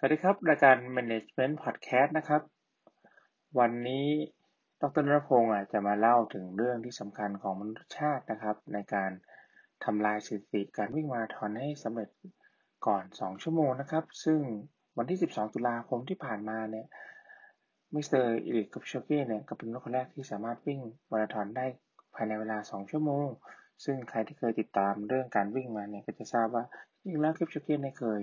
สวัสดีครับ รายการ Management Podcast นะครับ วันนี้ดรนรพงศ์จะมาเล่าถึงเรื่องที่สำคัญของมนุษยชาตินะครับ ในการทำลายสถิติการวิ่งมาราธอนให้สำเร็จก่อน 2 ชั่วโมงนะครับ ซึ่งวันที่ 12 ตุลาคมที่ผ่านมาเนี่ยมิปโชเก้เนี่ยก็เป็นคนแรกที่สามารถวิ่งมาราธอนได้ภายในเวลา 2 ชั่วโมง ซึ่งใครที่เคยติดตามเรื่องการวิ่งมาเนี่ยก็จะทราบว่าจริงแล้วคลิปชเก้เนี่ยเคย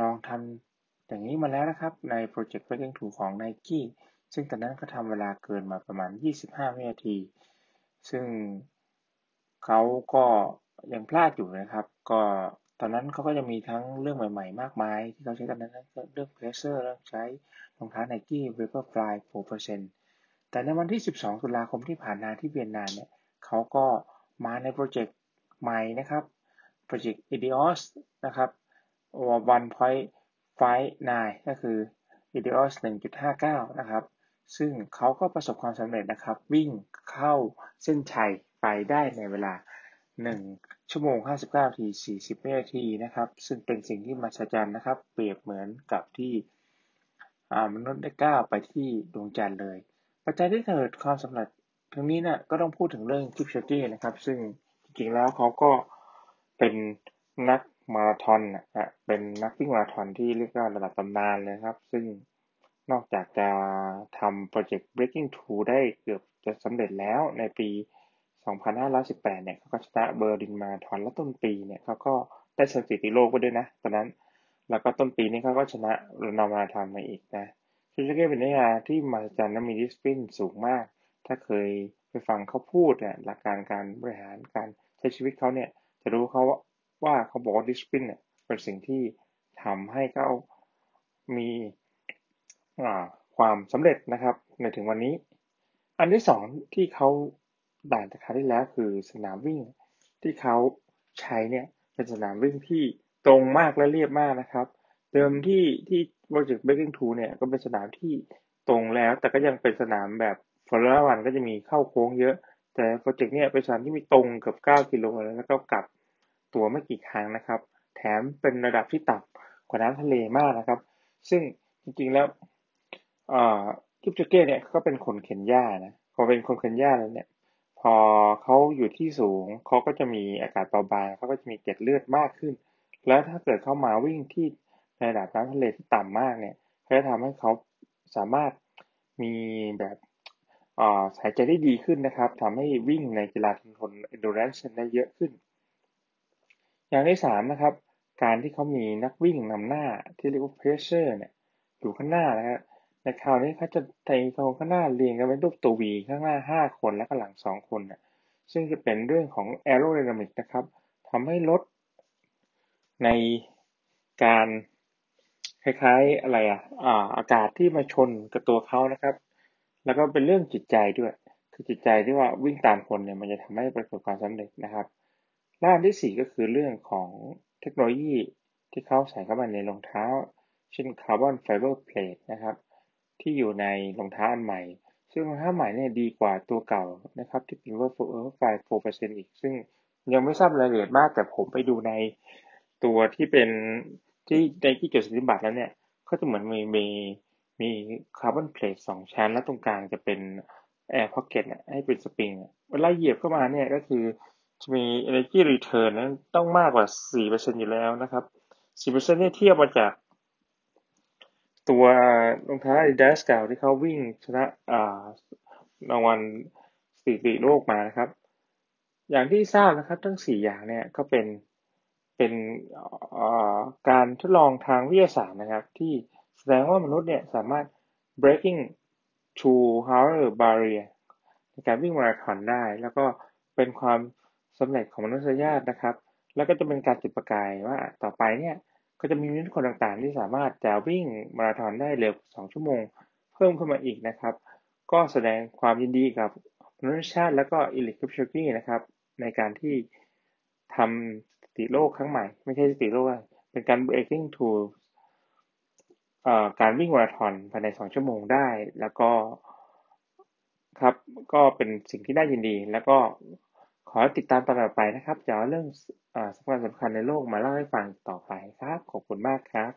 ลองทำ อย่างนี้มาแล้วนะครับใน Project Breaking Through ของ Nike ซึ่งตอนนั้นเขาทำเวลาเกินมาประมาณ 25 วินาที ซึ่งเขาก็ยังพลาดอยู่นะครับ ก็ตอนนั้นเขาก็จะมีทั้งเรื่องใหม่ๆ มากมาย ที่เขาใช้ตอนนั้นเรื่องเพรสเซอร์เรื่องใช้รองเท้า Nike Vaporfly 4%แต่ในวันที่ 12 ตุลาคมที่ผ่านมาที่เวียนนาเนี่ยเขาก็มาในโปรเจกต์ใหม่นะครับโปรเจกต์ Edios นะครับ 1.0 Fight ก็คือ Ineos 1.59 นะครับ ซึ่งเขาก็ประสบความสำเร็จนะครับ วิ่งเข้าเส้นชัยไปได้ในเวลา 1 ชั่วโมง 59ที40วินาทีนะครับ ซึ่งเป็นสิ่งที่มหัศจรรย์นะครับ เปรียบเหมือนกับที่มนุษย์ได้ก้าวไปที่ดวงจันทร์เลย ปัจจัยที่เกิดความสำเร็จทั้งนี้นะ่ะก็ต้องพูดถึงเรื่องคิปโชตี้นะครับ ซึ่งจริงๆแล้วเขาก็เป็นนัก มาราธอนนะเป็นนักวิ่งมาราธอนที่เรียกว่าระดับตำนานเลยครับ ซึ่งนอกจากจะทำโปรเจกต์ Breaking Two ได้เกือบจะสำเร็จแล้วในปี 2518 เนี่ยเขาก็ชนะเบอร์ลินมาราธอนและต้นปีเนี่ยเขาก็ได้สถิติโลกไปด้วยนะ ตอนนั้นแล้วก็ต้นปีนี้เขาก็ชนะลอนดอนมาราธอนมาอีกนะคิปโชเก้เป็นนักาที่มาจันและมีดิสซินสูงมาก ถ้าเคยไปฟังเขาพูดเนี่ยหลักการการบริหารการใช้ชีวิตเขาเนี่ยจะรู้เขา ว่าเขาบอกว่า discipline เนี่ยเป็นสิ่งที่ทำให้เขามีความสำเร็จนะครับในถึงวันนี้ อันที่สองที่เขาต่างจากคราวที่แล้วคือสนามวิ่งที่เขาใช้เนี่ยเป็นสนามวิ่งที่ตรงมากและเรียบมากนะครับ เดิมที่ที่โปรเจกต์เบ k กิ้งทูเนี่ยก็เป็นสนามที่ตรงแล้ว แต่ก็ยังเป็นสนามแบบ Formula One ก็จะมีเข้าโค้งเยอะ แต่ project เนี่ยเป็นสนามที่มีตรงเกือบ9กิโลแล้วก็กลับ ตัวไม่กี่ครั้งนะครับ แถมเป็นระดับที่ต่ำกว่าน้ำทะเลมากนะครับ ซึ่งจริงๆแล้วคิปโชเก้เนี่ยก็เป็นคนเข็นหญ้านะพอเป็นคนเข็นหญ้าแล้วเนี่ย พอเขาอยู่ที่สูงเขาก็จะมีอากาศเบาบางเขาก็จะมีเกล็ดเลือดมากขึ้น แล้วถ้าเกิดเข้ามาวิ่งที่ระดับน้ำทะเลที่ต่ำมากเนี่ยก็จะทำให้เขาสามารถมีแบบหายใจได้ดีขึ้นนะครับทำให้วิ่งในกีฬาทนทน endurance ได้เยอะขึ้น อย่างที่สามนะครับ การที่เขามีนักวิ่งนำหน้าที่เรียกว่าเพรสเชอร์เนี่ยอยู่ข้างหน้านะฮะในคราวนี้เขาจะใช้โครงข้างหน้าเรียงกันเป็นรูปตัววีข้างหน้าห้าคนและข้างหลังสองคนนะซึ่งจะเป็นเรื่องของแอโรไดนามิกนะครับทำให้ลดในการคล้ายๆอะไรอะอ่าอากาศที่มาชนกับตัวเขานะครับ แล้วก็เป็นเรื่องจิตใจด้วย คือจิตใจที่ว่าวิ่งตามคนเนี่ยมันจะทำให้ประสบความสำเร็จนะครับ ด้านที่ 4 ก็คือเรื่องของเทคโนโลยีที่เขาใส่เข้ามาในรองเท้า เช่น carbon fiber plate นะครับ ที่อยู่ในรองเท้าอันใหม่ ซึ่งรองเท้าใหม่เนี่ยดีกว่าตัวเก่านะครับ ที่เป็น Vaporfly four percent อีก ซึ่งยังไม่ทราบรายละเอียดมาก แต่ผมไปดูในตัวที่เป็นที่ในที่จดสิทธิบัตรแล้วเนี่ย ก็จะเหมือนมีมีมี carbon plate สองชั้น แล้วตรงกลางจะเป็น air pocket ให้เป็นสปริงเวลาเหยียบเข้ามาเนี่ยก็คือ จะมี energy return นั้นต้องมากกว่า 4%อยู่แล้วนะครับ 4%เนี่ยเทียบมาจาก ตัวรองเท้า Adidas เก่าที่เขาวิ่งชนะรางวัลสถิติโลกมานะครับ อย่างที่ทราบนะครับทั้ง 4 อย่างเนี่ยก็เป็นเป็นการทดลองทางวิทยาศาสตร์นะครับ ที่แสดงว่ามนุษย์เนี่ยสามารถ breaking two hour barrier ในการวิ่งมาราธอนได้ แล้วก็เป็นความ สำเร็จของมนุษยชาตินะครับ แล้วก็จะเป็นการจุดประกายว่าต่อไปเนี่ยก็จะมีมนุษย์คนต่างๆ ที่สามารถจะวิ่งมาราธอนได้เร็ว2ชั่วโมง เพิ่มขึ้นมาอีกนะครับ ก็แสดงความยินดีกับมนุษยชาติแล้วก็อิลิคิปชกี้นะครับ ในการที่ทำสติโลกครั้งใหม่ ไม่ใช่สติโลกเป็นการ breaking to การวิ่งมาราธอนภายใน 2 ชั่วโมงได้ แล้วก็ครับก็เป็นสิ่งที่น่ายินดี แล้วก็ ขอติดตามตอนต่อไปนะครับ จะเอาเรื่องสำคัญสำคัญในโลกมาเล่าให้ฟังต่อไปครับ ขอบคุณมากครับ